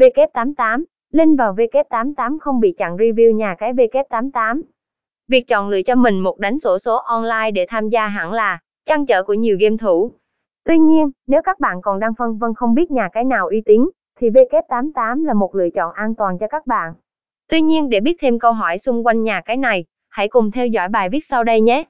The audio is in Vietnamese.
W88, link vào W88 không bị chặn review nhà cái W88. Việc chọn lựa cho mình một đánh sổ số online để tham gia hẳn là trăn trở của nhiều game thủ. Tuy nhiên, nếu các bạn còn đang phân vân không biết nhà cái nào uy tín, thì W88 là một lựa chọn an toàn cho các bạn. Tuy nhiên để biết thêm câu hỏi xung quanh nhà cái này, hãy cùng theo dõi bài viết sau đây nhé.